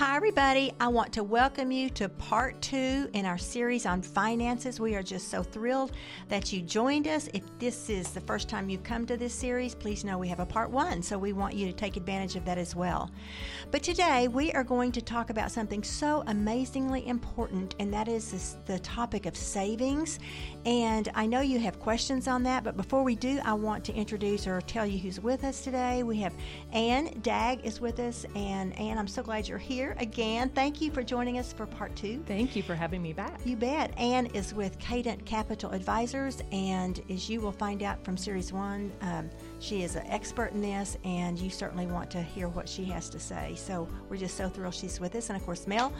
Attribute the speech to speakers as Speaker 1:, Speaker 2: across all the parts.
Speaker 1: Hi, everybody. I want to welcome you to part two in our series on finances. We are just so thrilled that you joined us. If this is the first time you've come to this series, please know we have a part one, so we want you to take advantage of that as well. But today we are going to talk about something so amazingly important, and that is this, the topic of savings. And I know you have questions on that, but before we do, I want to introduce or tell you who's with us today. We have Ann Dag is with us, and Ann, I'm so glad you're here again. Thank you for joining us for part two.
Speaker 2: Thank you for having me back.
Speaker 1: You bet. Anne is with Cadent Capital Advisors, and as you will find out from series one, um, she is an expert in this, and you certainly want to hear what she has to say. So we're just so thrilled she's with us. And of course, Mel,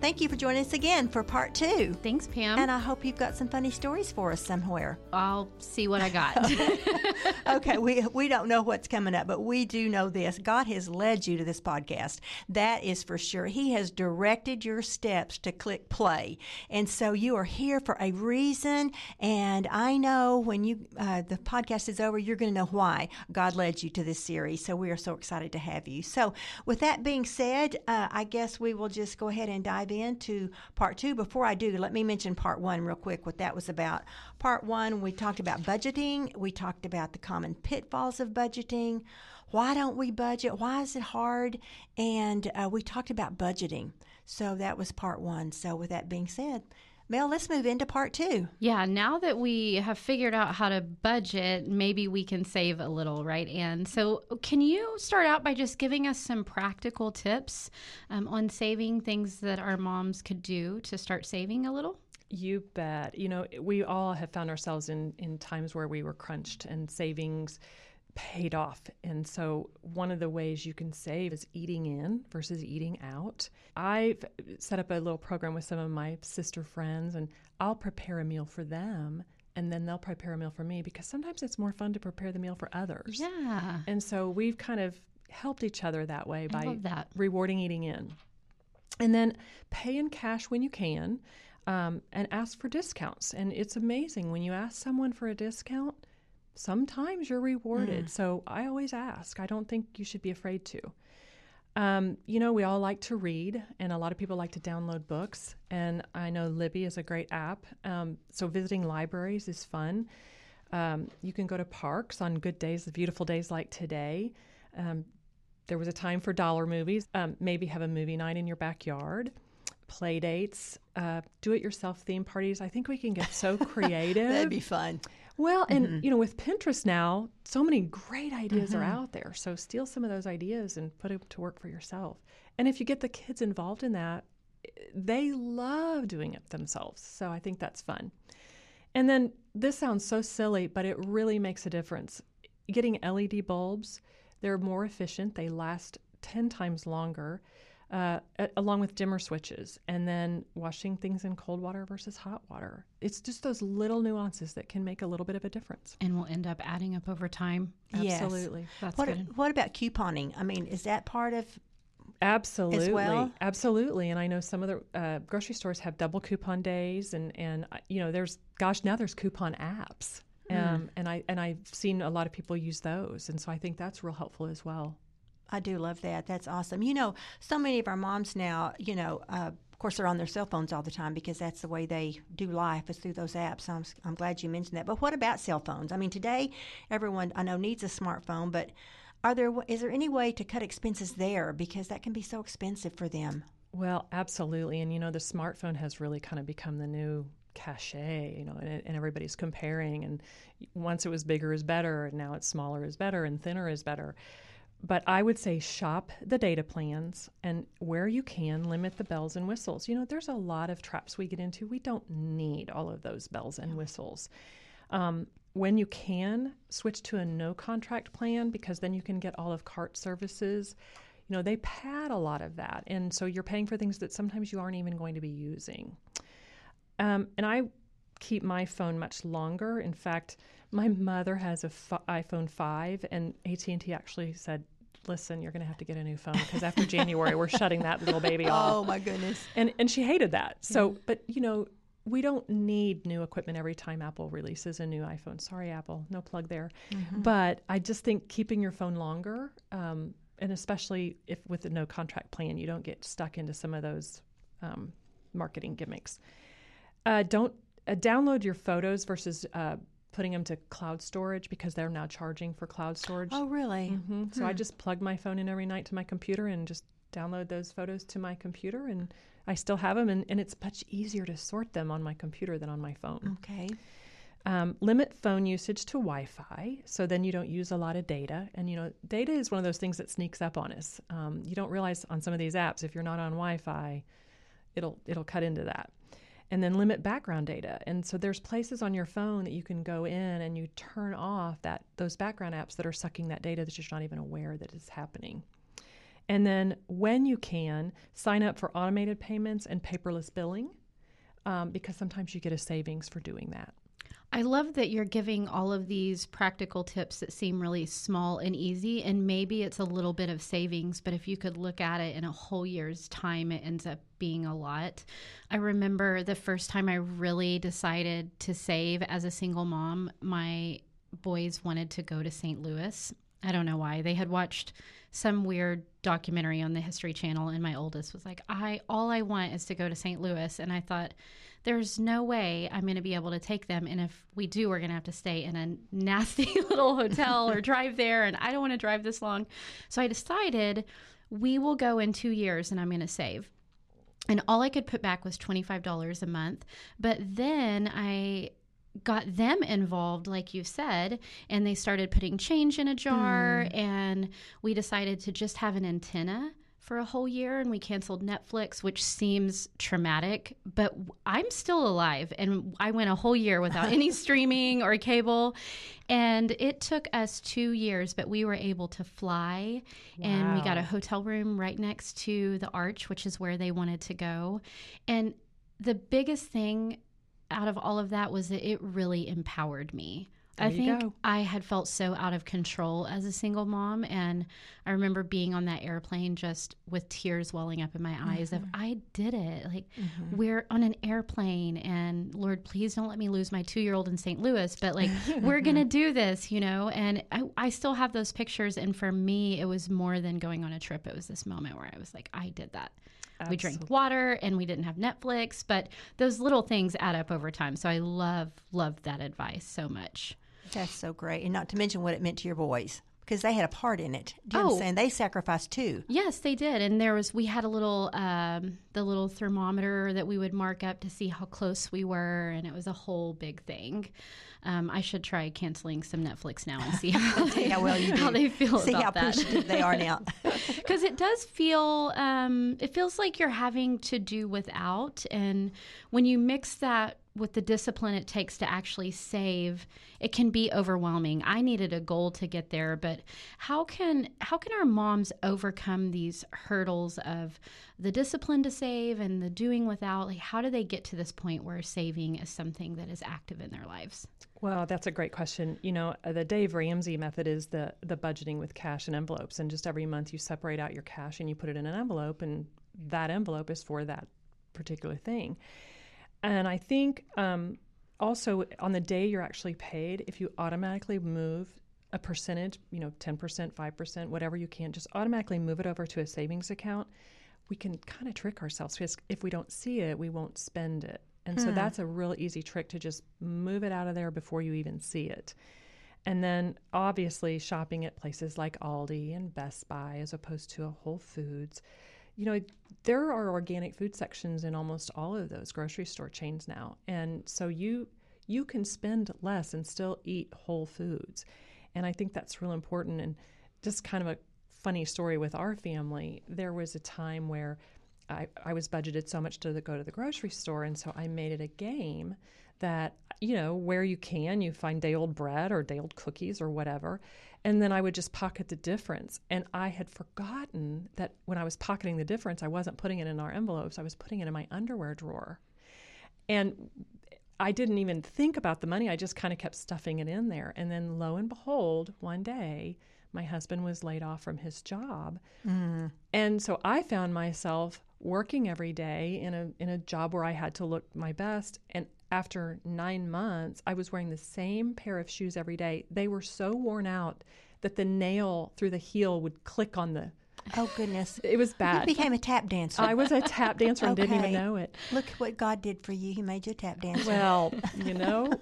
Speaker 1: thank you for joining us again for part two.
Speaker 3: Thanks, Pam.
Speaker 1: And I hope you've got some funny stories for us somewhere.
Speaker 3: I'll see what I got.
Speaker 1: okay, we we don't know what's coming up, but we do know this. God has led you to this podcast. That is for sure. He has directed your steps to click play, and so you are here for a reason. And I know when you uh, the podcast is over, you're going to know why God led you to this series. So we are so excited to have you. So with that being said, uh, I guess we will just go ahead and dive into part two. Before I do, let me mention part one real quick. What that was about. Part one, we talked about budgeting. We talked about the common pitfalls of budgeting. Why don't we budget? Why is it hard? And uh, we talked about budgeting. So that was part one. So, with that being said, Mel, let's move into part two.
Speaker 3: Yeah, now that we have figured out how to budget, maybe we can save a little, right? And so, can you start out by just giving us some practical tips um, on saving things that our moms could do to start saving a little?
Speaker 2: You bet. You know, we all have found ourselves in, in times where we were crunched and savings paid off. And so, one of the ways you can save is eating in versus eating out. I've set up a little program with some of my sister friends, and I'll prepare a meal for them. And then they'll prepare a meal for me because sometimes it's more fun to prepare the meal for others.
Speaker 3: Yeah.
Speaker 2: And so we've kind of helped each other that way by
Speaker 3: that.
Speaker 2: rewarding eating in. And then pay in cash when you can um, and ask for discounts. And it's amazing when you ask someone for a discount, sometimes you're rewarded. So I always ask. I don't think you should be afraid to. Um, you know, we all like to read, and a lot of people like to download books. And I know Libby is a great app. Um, so visiting libraries is fun. Um, you can go to parks on good days, the beautiful days like today. Um, there was a time for dollar movies. Um, maybe have a movie night in your backyard, play dates, uh, do it yourself theme parties. I think we can get so creative.
Speaker 1: That'd be fun.
Speaker 2: Well, and mm-hmm. you know, with Pinterest now, so many great ideas are mm-hmm. out there. So steal some of those ideas and put them to work for yourself. And if you get the kids involved in that, they love doing it themselves. So I think that's fun. And then this sounds so silly, but it really makes a difference. Getting LED bulbs, they're more efficient, they last 10 times longer. Uh, along with dimmer switches, and then washing things in cold water versus hot water. It's just those little nuances that can make a little bit of a difference.
Speaker 3: And we'll end up adding up over time.
Speaker 1: Yes.
Speaker 2: Absolutely.
Speaker 3: That's
Speaker 1: What,
Speaker 3: good.
Speaker 1: what about couponing? I mean, is that part of
Speaker 2: Absolutely,
Speaker 1: well?
Speaker 2: absolutely. And I know some of the uh, grocery stores have double coupon days, and and uh, you know, there's gosh, now there's coupon apps, um, and I and I've seen a lot of people use those, and so I think that's real helpful as well.
Speaker 1: I do love that. That's awesome. You know, so many of our moms now, you know, uh, of course, they're on their cell phones all the time because that's the way they do life is through those apps. I'm, I'm glad you mentioned that. But what about cell phones? I mean, today everyone I know needs a smartphone, but are there is there any way to cut expenses there because that can be so expensive for them?
Speaker 2: Well, absolutely, and you know, the smartphone has really kind of become the new cachet, you know, and, and everybody's comparing. And once it was bigger is better, and now it's smaller is better, and thinner is better. But I would say shop the data plans and where you can limit the bells and whistles. You know, there's a lot of traps we get into. We don't need all of those bells and whistles. Um, when you can, switch to a no contract plan because then you can get all of cart services. You know, they pad a lot of that. And so you're paying for things that sometimes you aren't even going to be using. Um, and I keep my phone much longer. In fact, my mother has a f- iPhone 5, and AT&T actually said, "Listen, you're going to have to get a new phone because after January, we're shutting that little baby off."
Speaker 1: Oh my goodness!
Speaker 2: And and she hated that. So, but you know, we don't need new equipment every time Apple releases a new iPhone. Sorry, Apple, no plug there. But I just think keeping your phone longer um, and especially if with a no contract plan, you don't get stuck into some of those um, marketing gimmicks. Uh, don't uh, download your photos versus uh, putting them to cloud storage because they're now charging for cloud storage.
Speaker 1: Oh, really?
Speaker 2: hmm So I just plug my phone in every night to my computer and just download those photos to my computer, and I still have them, and, and it's much easier to sort them on my computer than on my phone.
Speaker 1: Okay.
Speaker 2: Um, limit phone usage to Wi-Fi, so then you don't use a lot of data. And you know, data is one of those things that sneaks up on us. Um, you don't realize on some of these apps if you're not on Wi-Fi, it'll it'll cut into that. And then limit background data. And so there's places on your phone that you can go in and you turn off that those background apps that are sucking that data that you're not even aware that is happening. And then when you can, sign up for automated payments and paperless billing um, because sometimes you get a savings for doing that.
Speaker 3: I love that you're giving all of these practical tips that seem really small and easy, and maybe it's a little bit of savings, but if you could look at it in a whole year's time, it ends up being a lot. I remember the first time I really decided to save as a single mom, my boys wanted to go to St. Louis. I don't know why. They had watched some weird documentary on the History Channel, and my oldest was like, "I all I want is to go to St. Louis," and I thought there's no way I'm going to be able to take them. And if we do, we're going to have to stay in a nasty little hotel or drive there. And I don't want to drive this long. So I decided we will go in two years and I'm going to save. And all I could put back was $25 a month. But then I got them involved like you said and they started putting change in a jar mm. and we decided to just have an antenna for a whole year and we canceled Netflix, which seems traumatic, but I'm still alive and I went a whole year without any streaming or cable. And it took us two years, but we were able to fly wow. and we got a hotel room right next to the arch, which is where they wanted to go. And the biggest thing out of all of that was that it really empowered me.
Speaker 2: There
Speaker 3: I think
Speaker 2: go.
Speaker 3: I had felt so out of control as a single mom. And I remember being on that airplane just with tears welling up in my eyes mm-hmm. of, I did it. Like, mm-hmm. we're on an airplane, and Lord, please don't let me lose my two year old in St. Louis, but like, we're going to do this, you know? And I, I still have those pictures. And for me, it was more than going on a trip. It was this moment where I was like, I did that. Absolutely. We drank water and we didn't have Netflix, but those little things add up over time. So I love, love that advice so much.
Speaker 1: That's so great. And not to mention what it meant to your boys because they had a part in it. Do you
Speaker 3: Oh.
Speaker 1: understand? They sacrificed too.
Speaker 3: Yes, they did, and there was we had a little um, the little thermometer that we would mark up to see how close we were, and it was a whole big thing. Um, I should try canceling some Netflix now and see how they,
Speaker 1: how well you do.
Speaker 3: how they feel
Speaker 1: See how
Speaker 3: about that.
Speaker 1: they are now.
Speaker 3: because it does feel um, it feels like you're having to do without and when you mix that with the discipline it takes to actually save it can be overwhelming i needed a goal to get there but how can how can our moms overcome these hurdles of the discipline to save and the doing without like how do they get to this point where saving is something that is active in their lives
Speaker 2: Well, that's a great question. You know, uh, the Dave Ramsey method is the the budgeting with cash and envelopes, and just every month you separate out your cash and you put it in an envelope, and that envelope is for that particular thing. And I think um, also on the day you're actually paid, if you automatically move a percentage, you know, ten percent, five percent, whatever you can, just automatically move it over to a savings account. We can kind of trick ourselves because if we don't see it, we won't spend it. And so hmm. that's a real easy trick to just move it out of there before you even see it. And then obviously shopping at places like Aldi and Best Buy as opposed to a Whole Foods. You know, there are organic food sections in almost all of those grocery store chains now. And so you you can spend less and still eat whole foods. And I think that's real important and just kind of a funny story with our family. There was a time where I, I was budgeted so much to the, go to the grocery store, and so I made it a game that you know where you can you find day old bread or day old cookies or whatever, and then I would just pocket the difference. And I had forgotten that when I was pocketing the difference, I wasn't putting it in our envelopes; I was putting it in my underwear drawer, and I didn't even think about the money. I just kind of kept stuffing it in there, and then lo and behold, one day my husband was laid off from his job. Mm. And so I found myself working every day in a in a job where I had to look my best and after 9 months I was wearing the same pair of shoes every day. They were so worn out that the nail through the heel would click on the.
Speaker 1: Oh goodness!
Speaker 2: It was bad.
Speaker 1: You became a tap dancer.
Speaker 2: I was a tap dancer and didn't even know it.
Speaker 1: Look what God did for you. He made you a tap dancer.
Speaker 2: Well, you know,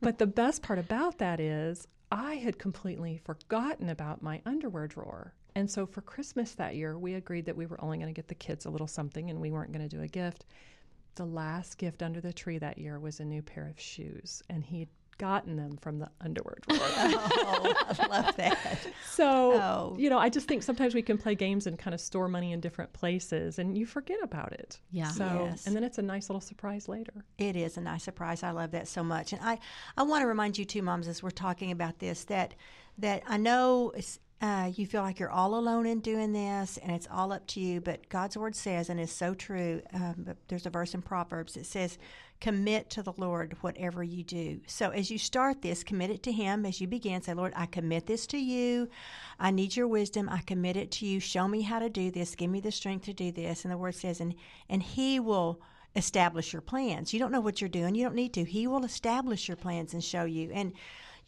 Speaker 2: but the best part about that is I had completely forgotten about my underwear drawer. And so for Christmas that year, we agreed that we were only going to get the kids a little something and we weren't going to do a gift. The last gift under the tree that year was a new pair of shoes, and he'd gotten them from the underwear drawer.
Speaker 1: oh, I love that.
Speaker 2: so,
Speaker 1: Oh.
Speaker 2: you know, I just think sometimes we can play games and kind of store money in different places and you forget about it.
Speaker 3: Yeah.
Speaker 2: So,
Speaker 1: Yes.
Speaker 2: and then it's a nice little surprise later.
Speaker 1: It is a nice surprise. I love that so much, and I, I want to remind you too, moms, as we're talking about this, that that I know it's, uh, you feel like you're all alone in doing this, and it's all up to you. But God's word says, and is so true. Um, there's a verse in Proverbs that says, "Commit to the Lord whatever you do." So as you start this, commit it to Him. As you begin, say, "Lord, I commit this to you. I need your wisdom. I commit it to you. Show me how to do this. Give me the strength to do this." And the word says, and and He will establish your plans. You don't know what you're doing. You don't need to. He will establish your plans and show you. And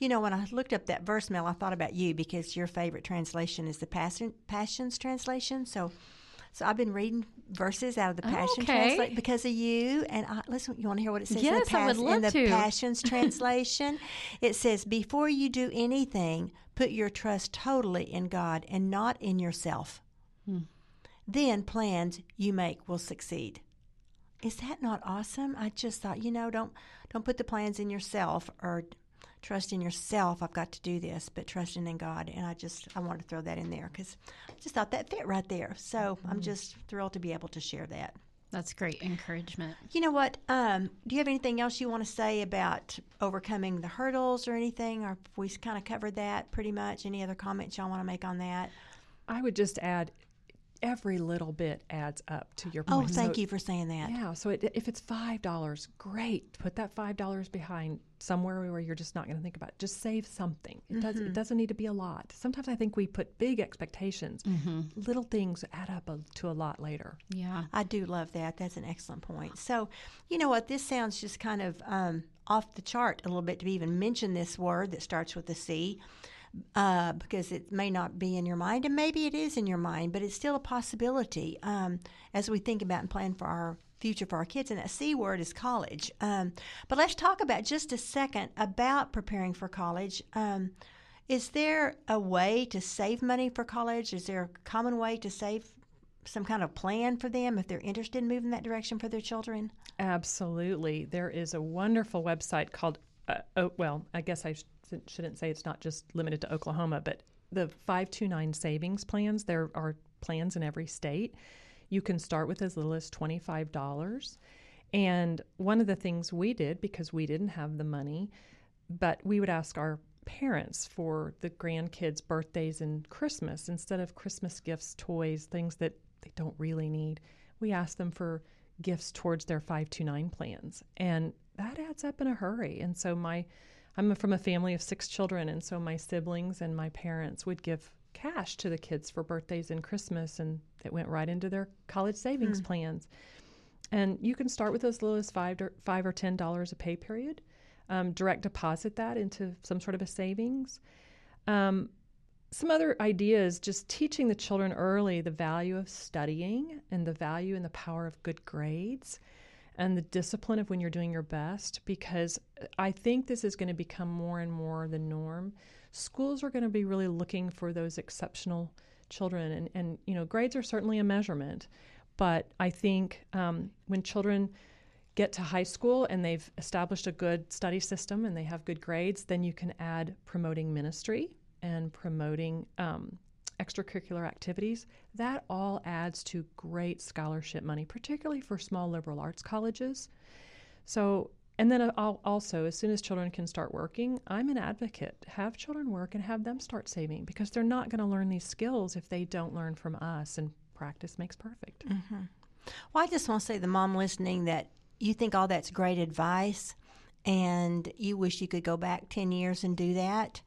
Speaker 1: you know, when I looked up that verse, Mel, I thought about you because your favorite translation is the Passion, Passions translation. So, so I've been reading verses out of the oh, Passion
Speaker 3: Okay.
Speaker 1: translation because of you. And I, listen, you want to hear what it says? in
Speaker 3: Yes,
Speaker 1: the
Speaker 3: I would
Speaker 1: in the
Speaker 3: to.
Speaker 1: Passions translation, it says, "Before you do anything, put your trust totally in God and not in yourself. Hmm. Then plans you make will succeed." Is that not awesome? I just thought, you know, don't don't put the plans in yourself or trust in yourself. I've got to do this, but trusting in God. And I just I wanted to throw that in there because I just thought that fit right there. So I'm just thrilled to be able to share that.
Speaker 3: That's great encouragement.
Speaker 1: You know what? Um, do you have anything else you want to say about overcoming the hurdles or anything? Or have we kind of covered that pretty much? Any other comments y'all want to make on that?
Speaker 2: I would just add every little bit adds up to your
Speaker 1: Oh, thank
Speaker 2: So-
Speaker 1: you for saying that.
Speaker 2: Yeah, so it, if it's five dollars, great. Put that five dollars behind somewhere where you're just not going to think about it. Just save something. It does.
Speaker 1: Mm-hmm.
Speaker 2: It doesn't need to be a lot. Sometimes I think we put big expectations.
Speaker 1: Mm-hmm.
Speaker 2: Little things add up a, to a lot later.
Speaker 3: Yeah.
Speaker 1: I do love that. That's an excellent point. So, you know what? This sounds just kind of um, off the chart a little bit to even mention this word that starts with a C. Uh, because it may not be in your mind, and maybe it is in your mind, but it's still a possibility um, as we think about and plan for our future for our kids. And that C word is college. Um, but let's talk about just a second about preparing for college. Um, is there a way to save money for college? Is there a common way to save some kind of plan for them if they're interested in moving that direction for their children?
Speaker 2: Absolutely. There is a wonderful website called, uh, oh, well, I guess I sh- shouldn't say it's not just limited to Oklahoma, but the 529 savings plans, there are plans in every state. You can start with as little as $25. And one of the things we did, because we didn't have the money, but we would ask our parents for the grandkids' birthdays and Christmas instead of Christmas gifts, toys, things that they don't really need. We asked them for gifts towards their 529 plans. And that adds up in a hurry. And so my I'm from a family of 6 children and so my siblings and my parents would give cash to the kids for birthdays and Christmas and it went right into their college savings plans. And you can start with as little as five or five or ten dollars a pay period. Um, direct deposit that into some sort of a savings. Um, some other ideas just teaching the children early the value of studying and the value and the power of good grades and the discipline of when you're doing your best because I think this is going to become more and more the norm. Schools are going to be really looking for those exceptional children and, and you know grades are certainly a measurement but I think um, when children get to high school and they've established a good study system and they have good grades, then you can add promoting ministry and promoting um, extracurricular activities. That all adds to great scholarship money, particularly for small liberal arts colleges. So, and then uh, I'll also, as soon as children can start working, I'm an advocate. Have children work and have them start saving because they're not going to learn these skills if they don't learn from us, and practice makes perfect. Mm-hmm.
Speaker 1: Well, I just want to say the mom listening that you think all that's great advice and you wish you could go back 10 years and do that,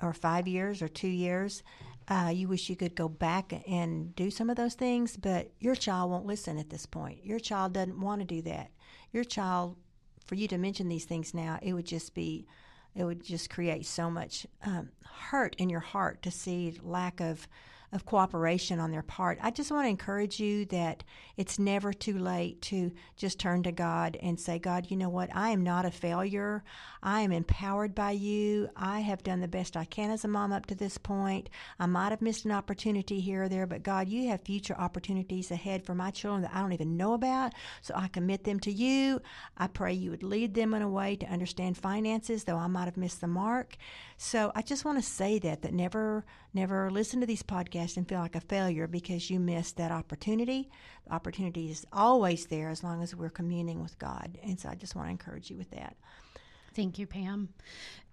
Speaker 1: or five years or two years. Uh, you wish you could go back and do some of those things, but your child won't listen at this point. Your child doesn't want to do that. Your child, for you to mention these things now, it would just be it would just create so much um, hurt in your heart to see lack of of cooperation on their part. I just want to encourage you that it's never too late to just turn to God and say, God, you know what? I am not a failure. I am empowered by you. I have done the best I can as a mom up to this point. I might have missed an opportunity here or there, but God, you have future opportunities ahead for my children that I don't even know about. So I commit them to you. I pray you would lead them in a way to understand finances, though I might have missed the mark. So I just want to say that, that never, never listen to these podcasts and feel like a failure because you missed that opportunity. The opportunity is always there as long as we're communing with God. And so I just want to encourage you with that.
Speaker 3: Thank you, Pam.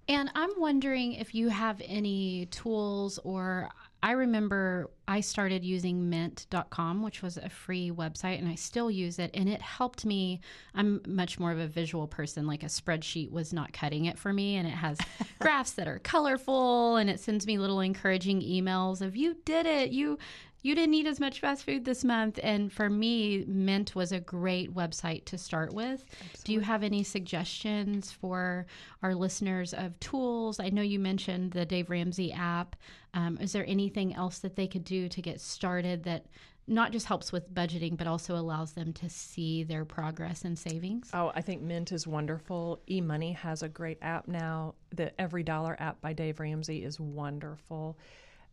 Speaker 3: And I'm wondering if you have any tools or I remember I started using mint.com, which was a free website, and I still use it. And it helped me. I'm much more of a visual person. Like a spreadsheet was not cutting it for me. And it has graphs that are colorful, and it sends me little encouraging emails of, you did it. You you didn't eat as much fast food this month. And for me, Mint was a great website to start with. Absolutely. Do you have any suggestions for our listeners of tools? I know you mentioned the Dave Ramsey app. Um, is there anything else that they could do to get started that not just helps with budgeting, but also allows them to see their progress and savings?
Speaker 2: Oh, I think Mint is wonderful. eMoney has a great app now. The EveryDollar app by Dave Ramsey is wonderful.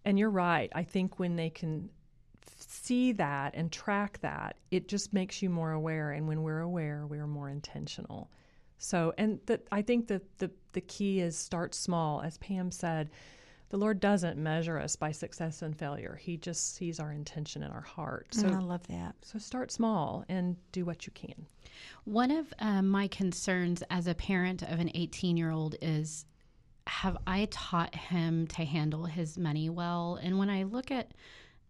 Speaker 2: And you're right. I think when they can see that and track that, it just makes you more aware. And when we're aware, we're more intentional. So, and the, I think that the, the key is start small. As Pam said, the Lord doesn't measure us by success and failure. He just sees our intention in our heart.
Speaker 1: So mm, I love that.
Speaker 2: So start small and do what you can.
Speaker 3: One of um, my concerns as a parent of an 18 year old is have I taught him to handle his money well? And when I look at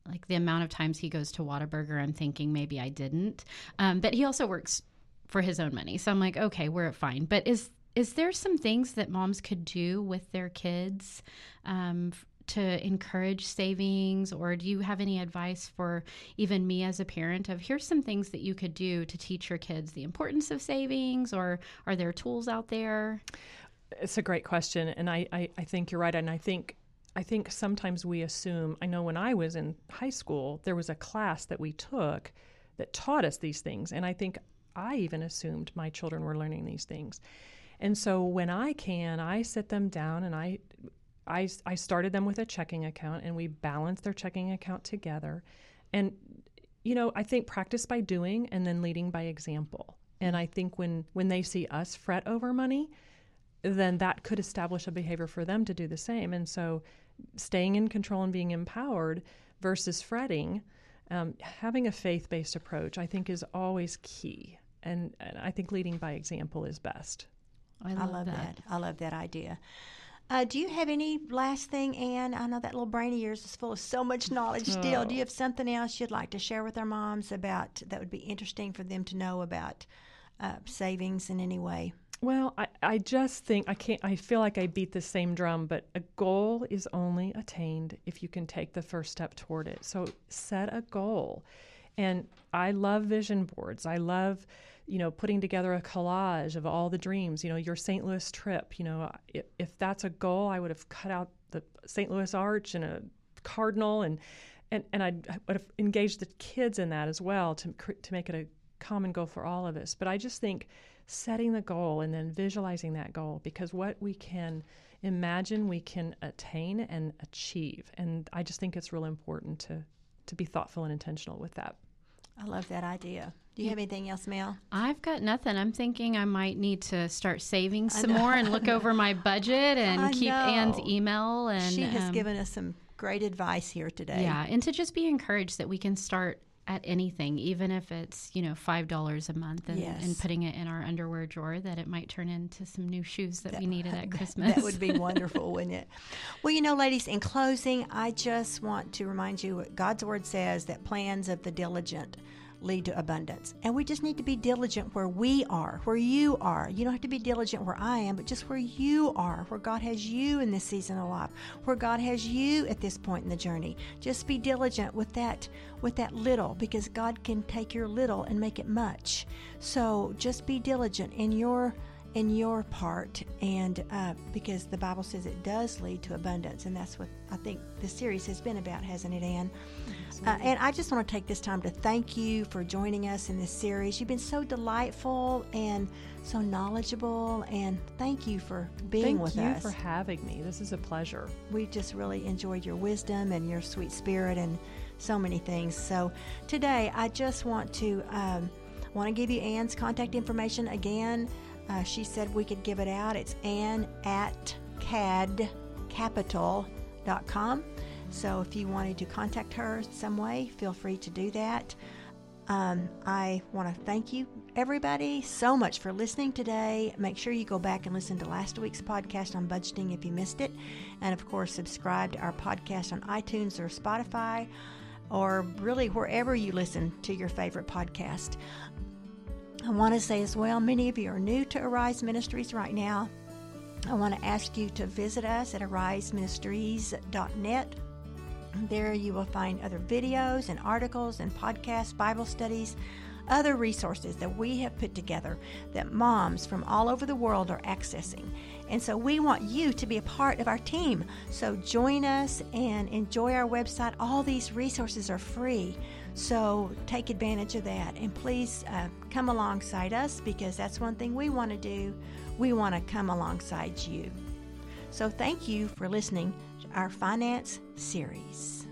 Speaker 3: like the amount of times he goes to Whataburger, I'm thinking maybe I didn't. Um, but he also works for his own money, so I'm like, okay, we're fine. But is is there some things that moms could do with their kids um, to encourage savings, or do you have any advice for even me as a parent of here's some things that you could do to teach your kids the importance of savings, or are there tools out there?
Speaker 2: It's a great question, and I, I, I think you're right, and I think I think sometimes we assume, I know when I was in high school, there was a class that we took that taught us these things. And I think I even assumed my children were learning these things. And so when I can, I sit them down and I, I, I started them with a checking account and we balanced their checking account together. And, you know, I think practice by doing and then leading by example. And I think when, when they see us fret over money, then that could establish a behavior for them to do the same. And so staying in control and being empowered versus fretting, um, having a faith based approach, I think, is always key. And, and, I think leading by example is best.
Speaker 1: I love, I love that. that. I love that idea. Uh, do you have any last thing, Anne? I know that little brain of yours is full of so much knowledge still. Oh. Do you have something else you'd like to share with our moms about that would be interesting for them to know about uh, savings in any way?
Speaker 2: Well, I, I just think I can't, I feel like I beat the same drum, but a goal is only attained if you can take the first step toward it. So set a goal. And I love vision boards. I love, you know, putting together a collage of all the dreams. You know, your St. Louis trip, you know, if, if that's a goal, I would have cut out the St. Louis Arch and a cardinal and, and, and I'd, I would have engaged the kids in that as well to, to make it a common goal for all of us. But I just think, setting the goal and then visualizing that goal because what we can imagine we can attain and achieve and i just think it's real important to to be thoughtful and intentional with that
Speaker 1: i love that idea do you have anything else, Mel?
Speaker 3: I've got nothing. I'm thinking I might need to start saving some more and look over my budget and I keep know. Anne's email. And
Speaker 1: she has um, given us some great advice here today.
Speaker 3: Yeah, and to just be encouraged that we can start at anything, even if it's you know five dollars a month, and, yes. and, putting it in our underwear drawer, that it might turn into some new shoes that, that we needed at Christmas.
Speaker 1: That would be wonderful, wouldn't it? Well, you know, ladies, in closing, I just want to remind you what God's word says that plans of the diligent lead to abundance. And we just need to be diligent where we are, where you are. You don't have to be diligent where I am, but just where you are, where God has you in this season of life, where God has you at this point in the journey. Just be diligent with that with that little because God can take your little and make it much. So just be diligent in your in your part, and uh, because the Bible says it does lead to abundance, and that's what I think the series has been about, hasn't it, Anne? Uh, and I just want to take this time to thank you for joining us in this series. You've been so delightful and so knowledgeable, and thank you for being
Speaker 2: Thank
Speaker 1: with
Speaker 2: you
Speaker 1: us.
Speaker 2: for having me. This is a pleasure.
Speaker 1: we just really enjoyed your wisdom and your sweet spirit and so many things. So today, I just want to um, want to give you Anne's contact information again. Uh, she said we could give it out. It's Anne at cadcapital.com. So if you wanted to contact her some way, feel free to do that. Um, I want to thank you, everybody, so much for listening today. Make sure you go back and listen to last week's podcast on budgeting if you missed it. And of course, subscribe to our podcast on iTunes or Spotify or really wherever you listen to your favorite podcast. I want to say as well, many of you are new to Arise Ministries right now. I want to ask you to visit us at ariseministries.net. There you will find other videos and articles and podcasts, Bible studies, other resources that we have put together that moms from all over the world are accessing. And so we want you to be a part of our team. So join us and enjoy our website. All these resources are free. So take advantage of that. And please uh, come alongside us because that's one thing we want to do. We want to come alongside you. So thank you for listening to our finance series.